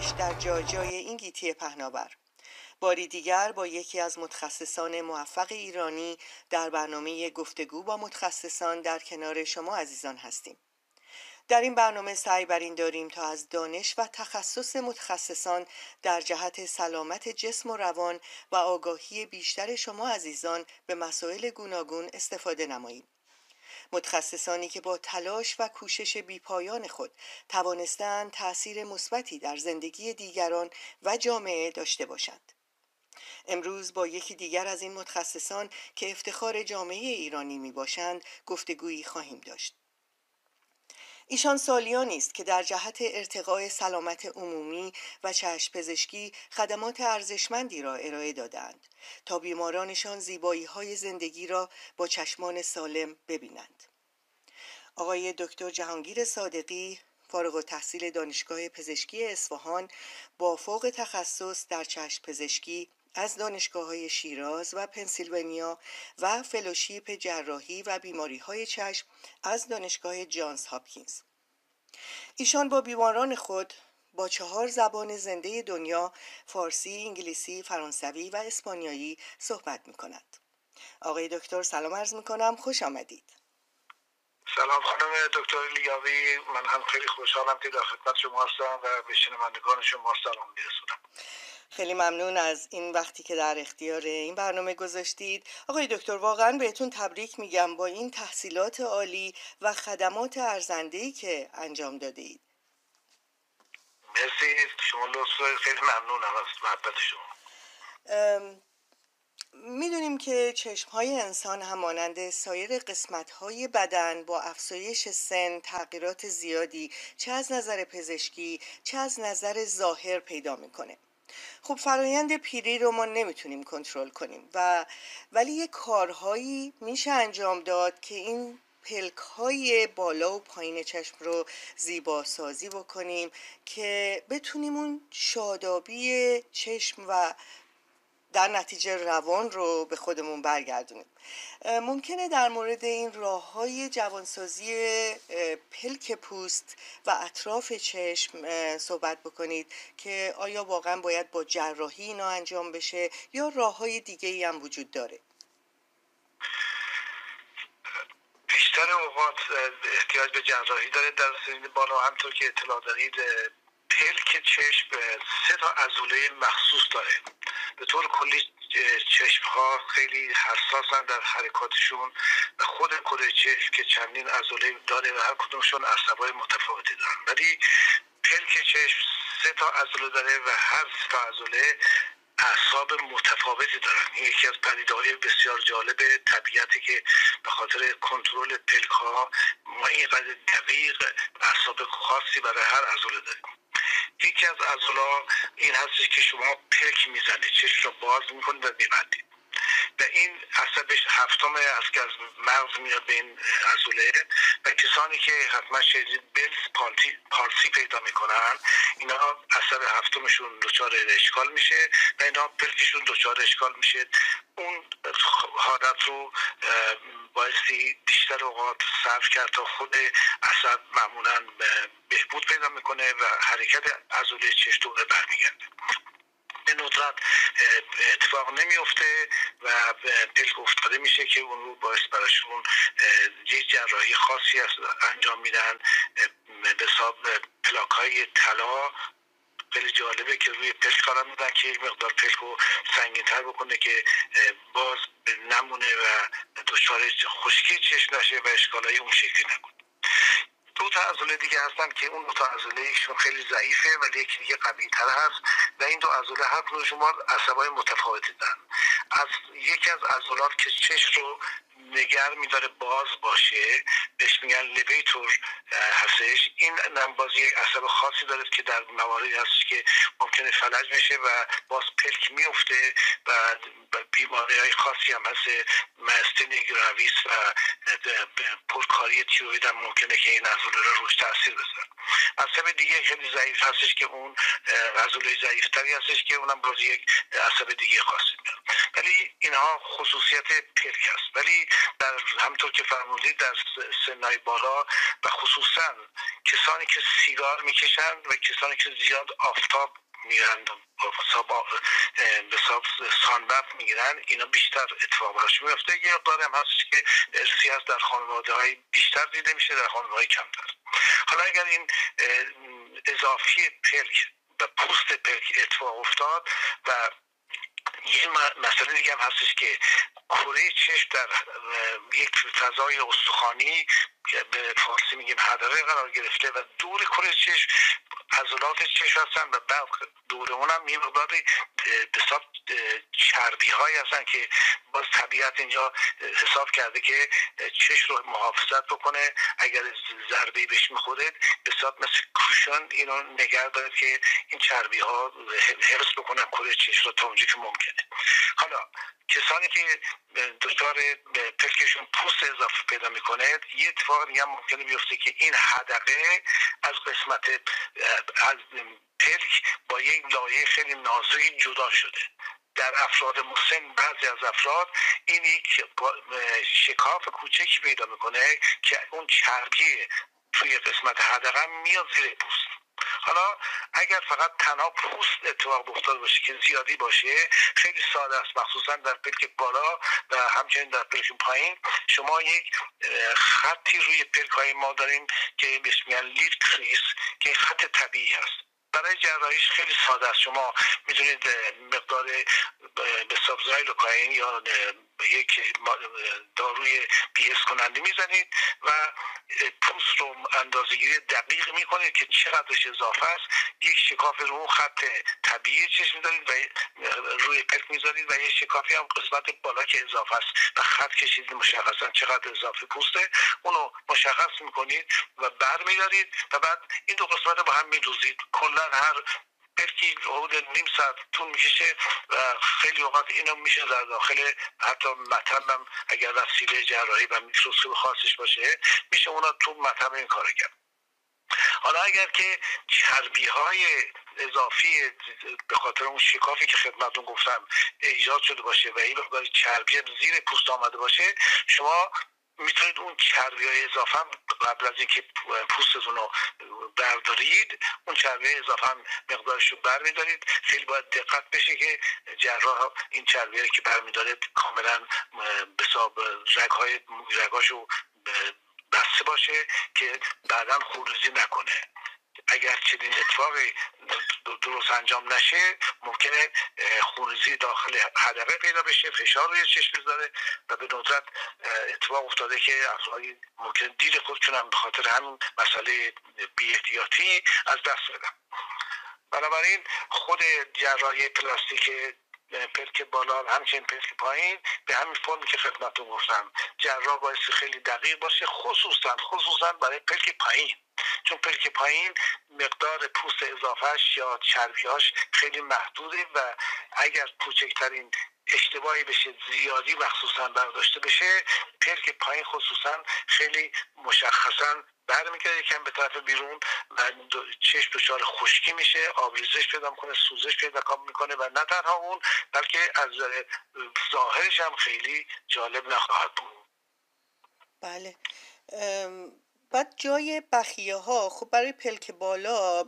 نگرش در جای جای این گیتی پهناور. باری دیگر با یکی از متخصصان موفق ایرانی در برنامه گفتگو با متخصصان در کنار شما عزیزان هستیم. در این برنامه سعی بر این داریم تا از دانش و تخصص متخصصان در جهت سلامت جسم و روان و آگاهی بیشتر شما عزیزان به مسائل گوناگون استفاده نماییم. متخصصانی که با تلاش و کوشش بیپایان خود توانستند تأثیر مثبتی در زندگی دیگران و جامعه داشته باشند. امروز با یکی دیگر از این متخصصان که افتخار جامعه ایرانی می باشند گفتگویی خواهیم داشت. ایشان سالیانی است که در جهت ارتقای سلامت عمومی و چشم پزشکی خدمات ارزشمندی را ارائه دادند تا بیمارانشان زیبایی های زندگی را با چشمان سالم ببینند. آقای دکتر جهانگیر صادقی فارغ و تحصیل دانشگاه پزشکی اصفهان با فوق تخصص در چشم پزشکی از دانشگاه های شیراز و پنسیلوانیا و فلوشیپ جراحی و بیماری های چشم از دانشگاه جانز هاپکینز ایشان با بیماران خود با چهار زبان زنده دنیا فارسی، انگلیسی، فرانسوی و اسپانیایی صحبت می کند. آقای دکتر سلام عرض می کنم خوش آمدید. سلام خانم دکتر لیاوی من هم خیلی خوشحالم که در خدمت شما هستم و به شنوندگان شما سلام میرسونم خیلی ممنون از این وقتی که در اختیار این برنامه گذاشتید. آقای دکتر واقعا بهتون تبریک میگم با این تحصیلات عالی و خدمات ارزنده‌ای که انجام داده اید مرسی. شما لطف خیلی ممنونم از محبت شما. می‌دونیم که چشم های انسان همانند سایر قسمت های بدن با افزایش سن تغییرات زیادی چه از نظر پزشکی چه از نظر ظاهر پیدا می‌کنه. خب فرایند پیری رو ما نمی‌تونیم کنترل کنیم و ولی یه کارهایی میشه انجام داد که این پلک های بالا و پایین چشم رو زیبا سازی بکنیم که بتونیم اون شادابی چشم و در نتیجه روان رو به خودمون برگردونیم. ممکنه در مورد این راه های جوانسازی پلک پوست و اطراف چشم صحبت بکنید که آیا واقعا باید با جراحی اینا انجام بشه یا راه های دیگه ای هم وجود داره؟ بیشتر اوقات احتیاج به جراحی داره در سنین بالا همطور که اطلاع دارید پلک چشم سه تا ازوله مخصوص داره. به طور کلی چشم ها خیلی حساسن در حرکاتشون و خود کل چشم که چندین ازوله داره و هر کدومشون عصبای متفاوتی دارن. ولی پلک چشم سه تا ازوله داره و هر سه تا ازوله اعصاب متفاوتی دارن. این یکی از پدیده‌های بسیار جالب طبیعتی که به خاطر کنترل پلک ها ما اینقدر دقیق اعصاب خاصی برای هر عضله داریم. یکی از عضلا این هستش که شما پلک می‌زنید چشم رو باز می‌کنید و میبندید و این عصبش هفتم از که از مغز میاد به این عضله و کسانی که حتما شدید بلز پارسی پیدا می‌کنن اینا عصب هفتمشون دچار اشکال میشه و اینا پلکشون دچار اشکال میشه. اون حالت رو بایستی بیشتر اوقات صرف کرد تا خود عصب معمولا بهبود پیدا می‌کنه و حرکت عضله دوباره برمیگرده. به ندرت اتفاق نمیفته و پلک افتاده میشه که اون رو باعث براشون یه جراحی خاصی انجام میدن. به حساب پلاک های طلا. خیلی جالبه که روی پلک کارم میدن که یک مقدار پلک رو سنگین تر بکنه که باز نمونه و دچار خشکی چشم نشه و اشکالای اون شکلی نکنه دو تا عضله دیگه هستن که اون دو تا عضله ایشون خیلی ضعیفه ولی یکی دیگه قوی تر هست و این دو عضله هر کدوم شما عصبای متفاوتی دارن. از یکی از عضلات که چشم رو نگر میداره باز باشه بهش میگن لیبیتور هستش. این نمباز یک عصب خاصی داره که در مواردی هستش که ممکنه فلج بشه و باز پلک میفته و بیماری های خاصی هم هست. مستین گراویس و پرکاری تیروید هم ممکنه که این عضله رو روش تاثیر بذاره. عصب دیگه خیلی ضعیف هستش که اون عضله ضعیفتری هستش که اونم باز یک عصب دیگه خاصی میاد ولی اینها خصوصیت پلک است ولی در همطور که فرمودید در سنهای بالا و خصوصا کسانی که سیگار می‌کشند و کسانی که زیاد آفتاب میرند به حساب سانبف می‌گیرن اینا بیشتر اتفاق براش میفته یه مقدار هم هست که ارسی هست در خانواده های بیشتر دیده میشه در خانواده های کمتر. حالا اگر این اضافی پلک و پوست پلک اتفاق افتاد و یه مسئله دیگه هم هستش که کره چشم در یک فضای استخوانی به فارسی میگیم حدقه قرار گرفته و دور کره چشم عضلات چشم هستن و بعد دور اون هم یه مقداری حساب چربی هایی هستن که باز طبیعت اینجا حساب کرده که چشم رو محافظت بکنه. اگر ضربه بهش می‌خوره حساب مثل کوشن اینو نگه داره که این چربی ها حفظ بکنن کره چشم رو تا اونجا که ممکنه. حالا کسانی که دچار پلکشون پوست اضافه پیدا می‌کنه یه اتفاق دیگه ممکنه بیفته که این حدقه از قسمت از پلک با یک لایه خیلی نازکی جدا شده. در افراد مسن بعضی از افراد این یک شکاف کوچکی پیدا می‌کنه که اون چربی توی قسمت حدقه میاد زیر پوست. حالا اگر فقط تنها پوست اتفاق افتاده باشه که زیادی باشه خیلی ساده است. مخصوصا در پلک بالا و همچنین در پلک پایین شما یک خطی روی پلک های ما داریم که بهش میگن lid crease که خط طبیعی هست. برای جراحیش خیلی ساده است. شما می‌دونید مقدار به حساب Xylocaine یا یک داروی بیهس کننده می‌زنید و پوست رو اندازگیری دقیق می‌کنید که چقدرش اضافه است. یک شکاف رو اون خط طبیعی چشم می‌ذارید و روی پلک می‌ذارید و یک شکافی هم قسمت بالا که اضافه است و خط کشید مشخصا چقدر اضافه پوسته. اونو مشخص می‌کنید و بر میدارید و بعد این دو قسمت با هم میدوزید. کلا هر پرکی حدود نیم ساعت طول می‌کشه و خیلی اوقات اینو میشه در داخل حتی مطب هم اگر وسیله جراحی و میکروسکوپ خاصش باشه میشه اونا تو مطب این کار کرد. حالا اگر که چربی های اضافی به خاطر اون شکافی که خدمتون گفتم ایجاد شده باشه و این چربی زیر پوست آمده باشه شما می‌تونید اون چربی های اضافه هم قبل از اینکه پوستتون رو بردارید اون چربی اضافه هم مقدارش رو برمیدارید. خیلی باید دقت بشه که جراح این چربی که برمیداره کاملا به رگ های رگاشو بسته باشه که بعدا خروزی نکنه. اگر چنین اتفاقی درست انجام نشه ممکنه خونریزی داخل حدقه پیدا بشه فشار روی چشم بذاره و به ندرت اتفاق افتاده که افرادی ممکن دید خودشون هم به خاطر همین مسئله بی احتیاطی از دست بدن. بنابراین خود جراحی پلاستیک پلک بالا همچنین پلک پایین به همین فرمی که خدمتتون گفتم جراح باید خیلی دقیق باشه خصوصا خصوصا برای پلک پایین. چون پلک پایین مقدار پوست اضافهش یا چربیاش خیلی محدوده و اگر کوچکترین اشتباهی بشه زیادی مخصوصا برداشته بشه پلک پایین خصوصا خیلی مشخصا برمیگرده یکم به طرف بیرون و چشم دچار خشکی میشه آبریزش پیدا می‌کنه سوزش پیدا می‌کنه و نه تنها اون بلکه از ظاهرش هم خیلی جالب نخواهد بود. بله. بعد جای بخیه ها خب برای پلک بالا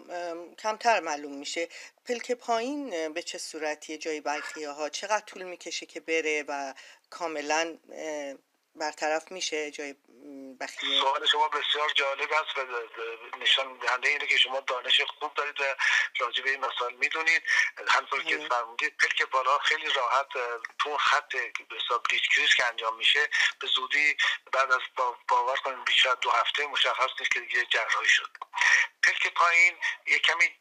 کمتر معلوم میشه. پلک پایین به چه صورتیه جای بخیه ها چقدر طول می‌کشه که بره و کاملا برطرف میشه جای بخیه؟ سوال شما بسیار جالب است و نشان دهنده اینه که شما دانش خوب دارید و راجع به این مسائل می‌دونید. همطور که فرمودید پلک بالا خیلی راحت تو خط به حساب که انجام میشه به زودی بعد از باور کنید بیشتر دو هفته مشخص نیست که دیگه جراحی شد. پلک پایین یه کمی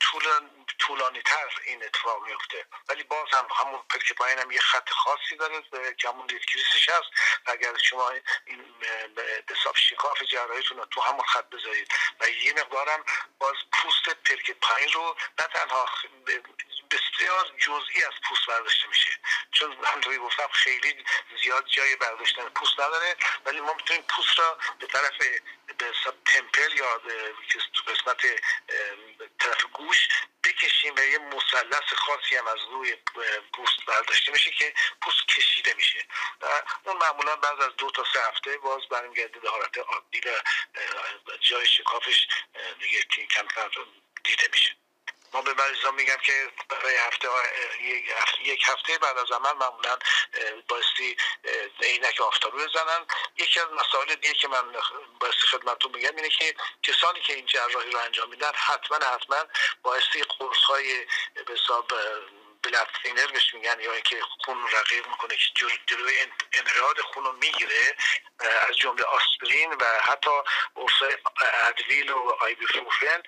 طولانی تر این اتفاق میفته. ولی باز هم همون پلک پایین هم یه خط خاصی داره که همون lid crease ش هست. اگر شما این حساب شکاف جراحیتون رو تو همون خط بذارید و یه مقدارم باز پوست پلک پایین رو نه تنها بسیار جزئی از پوست برداشته میشه. چون همطوری گفتم خیلی زیاد جای برداشتن پوست نداره ولی ما می‌تونیم پوست را به طرف به تمپل یا قسمت طرف گوش بکشیم و یه مثلث خاصی هم از روی پوست برداشته میشه که پوست کشیده میشه. اون معمولا بعد از دو تا سه هفته باز برمیگرده به حالت عادی و جای شکافش دیگه کمتر دیده میشه. ما به مریضان میگم که برای هفته یک هفته بعد از عمل معمولا بایستی عینک آفتابی بزنن. یکی از مسائل دیگه که من بایستی خدمتتون میگم اینه که کسانی که این جراحی رو انجام میدن حتما حتما بایستی قرص های به بلد سینر بهش میگن یا اینکه خون رقیق می‌کنه که جلوی انقراض خون رو می‌گیره از جمله آسپرین و حتی قرص ادویل و آیبوفروفن.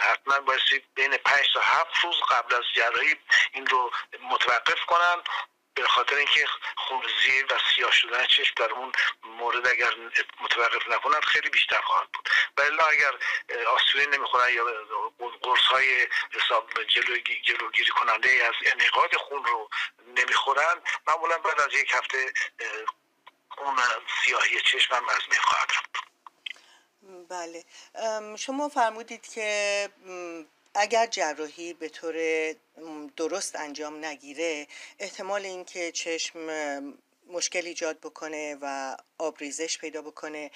حتما بایستی بین 5 تا 7 روز قبل از جراحی این رو متوقف کنن. به خاطر اینکه خونریزی و سیاه شدن چشم در اون مورد اگر متوقف نکنن خیلی بیشتر خواهد بود. ولی اگر آسپرین نمی‌خورن یا قرص های حساب جلوگیری کننده از انعقاد خون رو نمی‌خورن معمولا بعد از یک هفته اون سیاهی چشم هم از بله. شما فرمودید که اگر جراحی به طور درست انجام نگیره احتمال اینکه چشم مشکل ایجاد بکنه و آبریزش پیدا بکنه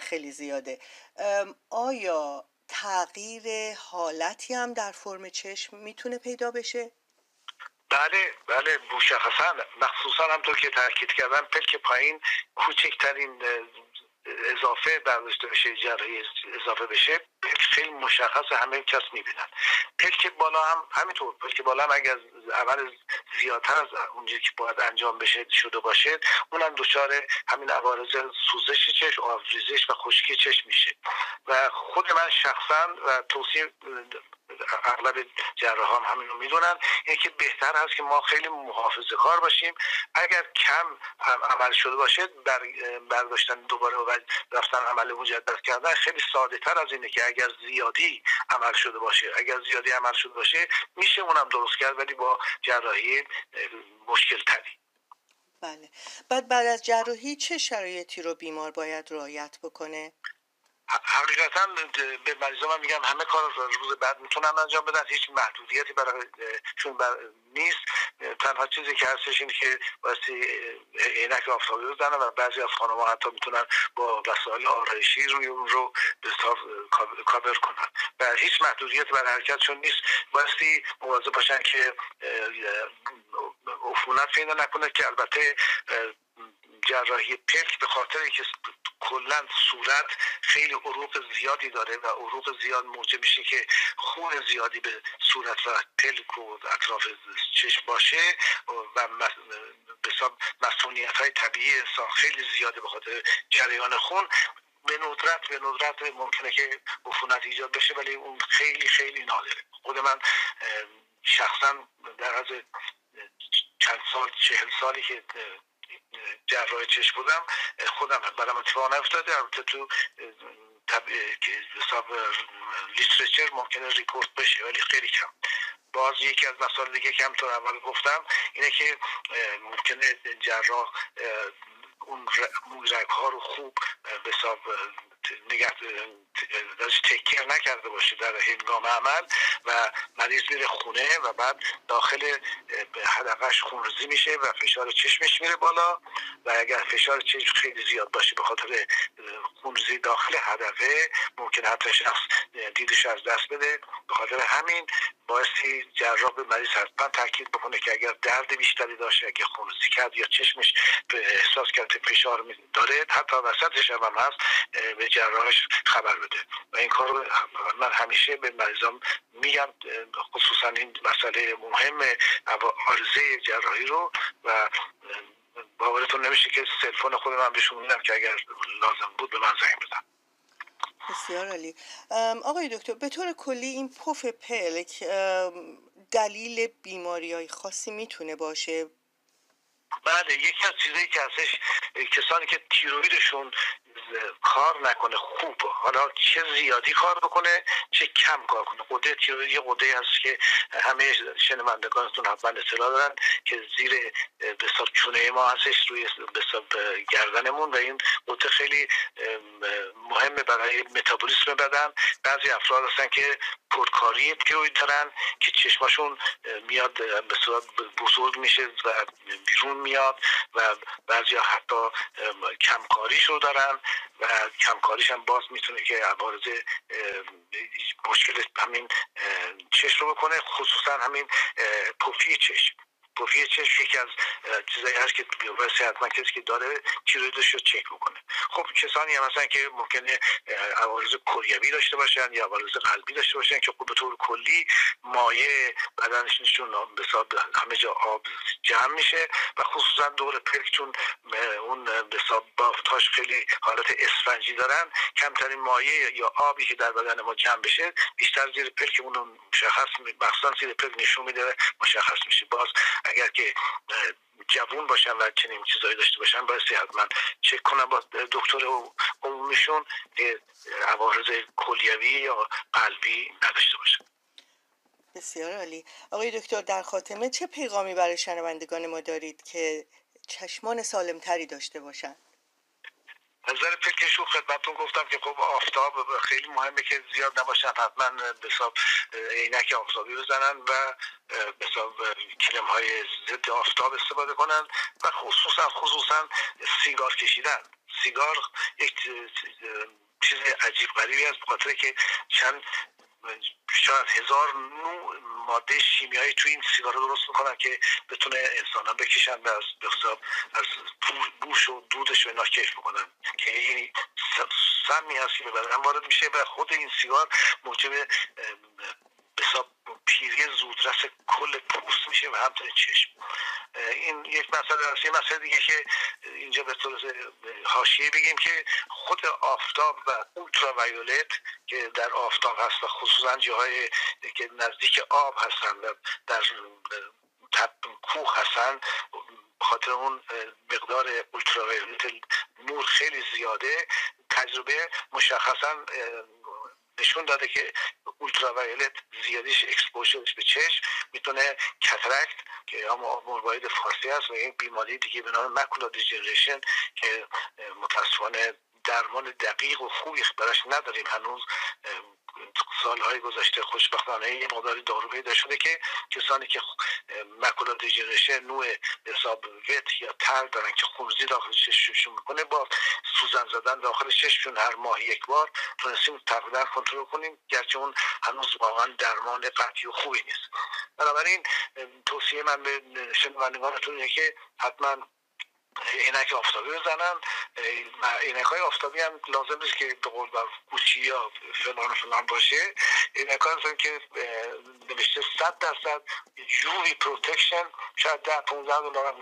خیلی زیاده آیا تغییر حالتی هم در فرم چشم می‌تونه پیدا بشه؟ بله بله مشخصا مخصوصا همطور که تاکید کردم پلک پایین کوچکترین اضافه برداشته بشه جراحی اضافه بشه خیلی مشخص همه کس می‌بینن. پلک بالا هم همینطور پلک بالا هم اگر عمل زیادتر از اونجایی که باید انجام بشه شده باشه اونم دچار همین عوارض سوزش چشم آفریزش و خشکی چشم میشه. و خود من شخصا و توصیه اغلب جراح هم همین رو می‌دونن. اینه که بهتر هست که ما خیلی محافظه کار باشیم. اگر کم عمل شده باشه بر برداشتن دوباره و رفتن عمل مجدد کردن خیلی ساده تر از اینه که اگر زیادی عمل شده باشه اگر زیادی عمل شده باشه میشه اونم درست کرد ولی با جراحی مشکل تری بله. بعد بعد از جراحی چه شرایطی رو بیمار باید رعایت بکنه؟ حقیقتا به مریضا من میگم همه کار روز بعد می‌تونن انجام بدن هیچ محدودیتی برایشون بر نیست. تنها چیزی که هستش اینه که بایستی عینک آفتابی بزنن و بعضی از خانم حتی می‌تونن با وسایل آرایشی روی اون رو به کاور کنن. و هیچ محدودیت بر حرکتشون نیست. بایستی مواظب باشن که عفونت پیدا نکنه که البته جراحی پلک به خاطر اینکه کلا صورت خیلی عروق زیادی داره و عروق زیاد موجب میشه که خون زیادی به صورت و پلک و اطراف چشم باشه و به مسئولیت های طبیعی انسان خیلی زیاده به خاطر جریان خون. به ندرت به ندرت ممکنه که عفونت ایجاد بشه ولی اون خیلی خیلی نادره. خود من شخصا در از چند سال چهل سالی که جراح چشم بودم خودم برام اتفاق نیفتاده. البته تو حساب literature ممکنه report بشه ولی خیلی کم. باز یکی از مسائل دیگه که همطور اول گفتم اینه که ممکنه جراح اون رگ ها رو خوب به حساب نگه تکر نکرده باشه در هنگام عمل و مریض میره خونه و بعد داخل حدقش خونریزی میشه و فشار چشمش میره بالا و اگر فشار چشم خیلی زیاد باشه به خاطر خونریزی داخل حدقه ممکن حتی شخص دیدش از دست بده. به خاطر همین باعثی جراح به مریض حتما تاکید بکنه که اگر درد بیشتری داشته اگه خونریزی کرد یا چشمش احساس کرد فشار داره حتی وسطش هم هست به جراحش خبر بده. و این کار من همیشه به مریضام میگم خصوصا این مسئله مهم عارضه جراحی رو و باورتون نمیشه که سلفون خود من بهشون میدم که اگر لازم بود به من زنگ بزن. بسیار عالی. آقای دکتر به طور کلی این پف پلک دلیل بیماری های خاصی می‌تونه باشه؟ بله یکی از چیزایی که هستش کسانی که تیرویدشون کار نکنه خوب. حالا چه زیادی کار بکنه چه کم کار کنه. قده یه قده هست که همه شنوندگانتون حتما اطلاع دارن که زیر بساب چونه ما هستش روی بساب گردنمون و این قده خیلی مهمه برای متابولیسم بدن. بعضی افراد هستن که پرکاری پیروید دارن که چشماشون میاد به صورت بزرگ میشه و بیرون میاد و بعضی حتی کمکاریش رو دارن و کمکاریش هم باز می‌تونه که عوارض مشکل همین چشم رو بکنه خصوصا همین پوفی چشم. پوفی چشم یکی از چیزایی هست که بیوبر صحتمند کسی که داره تیرویدش رو چک بکنه. خب کسانی هم هستن که ممکنه عوارض کلیوی داشته باشن یا عوارض قلبی داشته باشن که خب به طور کلی مایه بدنشون به همه جا آب جمع میشه و خصوصا دور پلک چون اون به بافتاش خیلی حالت اسفنجی دارن کمترین مایه یا آبی که در بدن ما جمع بشه بیشتر زیر پلکمون مشخص مخصوصا زیر پلک نشون میده مشخص میشه. باز اگر که جوون باشن و چنین چیزایی داشته باشن باید حتما چک کنن با دکتر عمومیشون عوارض کلیوی یا قلبی نداشته باشن. بسیار عالی. آقای دکتر در خاتمه چه پیغامی برای شنوندگان ما دارید که چشمان سالمتری داشته باشند نظر فکرشو خدمتتون گفتم که خب آفتاب خیلی مهمه که زیاد نباشن حتما به حساب عینک آفتابی بزنن و به حساب کلم های ضد آفتاب استفاده کنن و خصوصا خصوصا سیگار کشیدن. سیگار یک چیز عجیب غریبی است بخاطر که چند شاید هزار نوع ماده شیمیایی توی این سیگار درست می‌کنن که بتونه انسان بکشن و از بخصاب از بوش و دودش و اینا کیف می‌کنن که این سمی هست که به وارد میشه و خود این سیگار موجب حساب پیری زودرس کل پوست میشه و همطور چشم. این یک مسئله هست یه مسئله دیگه که اینجا به طور حاشیه بگیم که خود آفتاب و اولترا ویولت که در آفتاب هست و خصوصا جاهای که نزدیک آب هستن و در کوه هستن خاطر اون مقدار اولتراویولت نور خیلی زیاده تجربه مشخصا نشون داده که ultraviolet زیادیش exposure ش به چشم می‌تونه cataract که آب مروارید فارسی هست و این بیماری دیگه به نام macular degeneration که متاسفانه درمان دقیق و خوبی براش نداریم. هنوز سالهای گذشته خوشبختانه یه مقداری دارو پیدا شده که کسانی که macular degeneration نوع حساب wet یا تر دارن که خونریزی داخل چشمشون می‌کنه با سوزن زدن داخل چشمشون هر ماه یک بار تونستیم تقریبا کنترل کنیم گرچه اون هنوز واقعا درمان قطعی و خوبی نیست. بنابراین توصیه من به شنوندگانتون اینه که حتما عینک آفتابی بزنن عینک های آفتابی هم لازم نیست که به قول Gucci یا فلان فلان باشه. عینک های که نوشته صد درصد UV protection شاید ده 15 دلار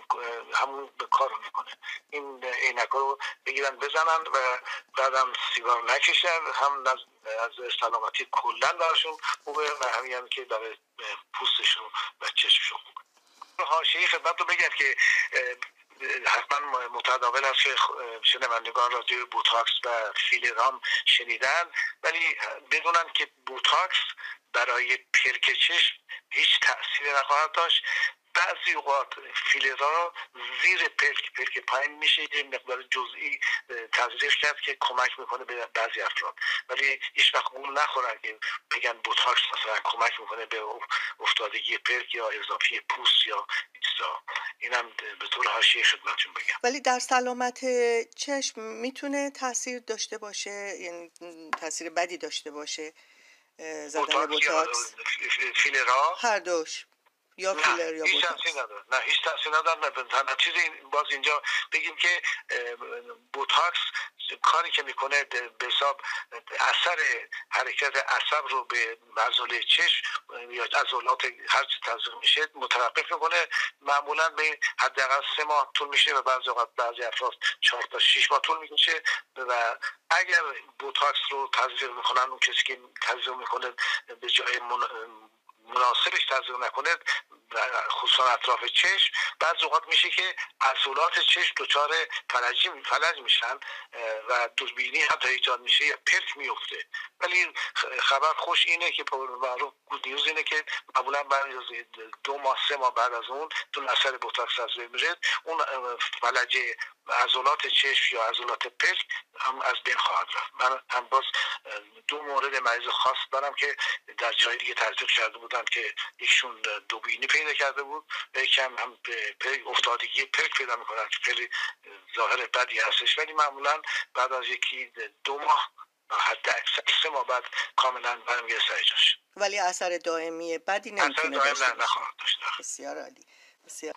همون به کار می‌کنه. این عینک رو بگیرن بزنن و بعدم سیگار نکشن. هم از سلامتی کلا براشون خوبه و همین هم که برای پوستشون و چشمشون خوبه. حاشیه خدمت رو بگم که حتما متداول است که شنوندگان راجع بوتاکس و فیلرام شنیدن ولی بدونن که بوتاکس برای پلک چشم هیچ تأثیری نخواهد داشت. بعضی اوقات فیلرا زیر پلک پلک پایین میشه یه مقدار جزئی تزریق کرد که کمک می‌کنه به بعضی افراد. ولی هیچ وقت اون نخورن که بگن بوتاکس مثلا کمک می‌کنه به افتادگی پلک یا اضافی پوست یا چیزا اینم به طور حاشیه خدمتتون بگم. ولی در سلامت چشم می‌تونه تاثیر داشته باشه یعنی تاثیر بدی داشته باشه زدن بوتاکس فیلرا هر دوش. یا فیلر یا هیچ تاثیر نداره. نه هیچ تاثیر نداره تنها چیزی باز اینجا بگیم که بوتاکس کاری که می‌کنه به حساب اثر حرکت عصب رو به عضله چشم یا عضلات هر چی تزریق میشه متوقف می‌کنه. معمولا به حداقل سه ماه طول میشه و بعضی اوقات بعضی افراد چهار تا شش ماه طول می‌کشه و اگر بوتاکس رو تزریق می‌کنن اون کسی که تزریق می‌کنه به جای مناسبش تزریق نکنه خصوصا اطراف چشم. بعض اوقات میشه که عضلات چشم دچار فلجی فلج میشن و دوبینی حتی ایجاد میشه یا پلک میفته. ولی خبر خوش اینه که معروف good news اینه که معمولا بعد از دو ماه سه ماه بعد از اون تو اثر بوتاکس از میره اون فلج عضلات چشم یا عضلات پلک هم از بین خواهد رفت. من هم باز دو مورد مریض خاص دارم که در جای دیگه تزریق کرده بودن که یکشون دوبینی پیدا کرده بود و یکم هم افتادگی پلک پیدا می‌کنن که خیلی ظاهر بدی هستش. ولی معمولا بعد از یکی دو ماه حد اکثر سه ماه بعد کاملا برمیگرده سر جاش. ولی اثر دائمی بدی نمی‌تونه داشته بسیار عالی بسیار.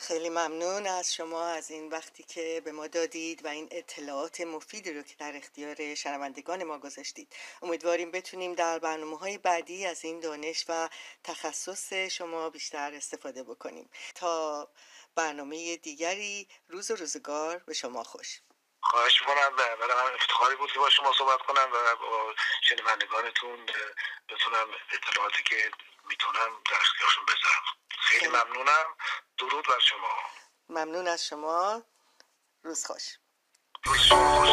خیلی ممنون از شما از این وقتی که به ما دادید و این اطلاعات مفیدی رو که در اختیار شنوندگان ما گذاشتید. امیدواریم بتونیم در برنامه های بعدی از این دانش و تخصص شما بیشتر استفاده بکنیم. تا برنامه دیگری روز و روزگار به شما خوش. خواهش می‌کنم برای من افتخاری بود که با شما صحبت کنم و با شنوندگانتون بتونم اطلاعاتی که می‌تونم در اختیارشون بذارم. خیلی ممنونم. درود بر شما. ممنون از شما. روز خوش. روز شما خوش.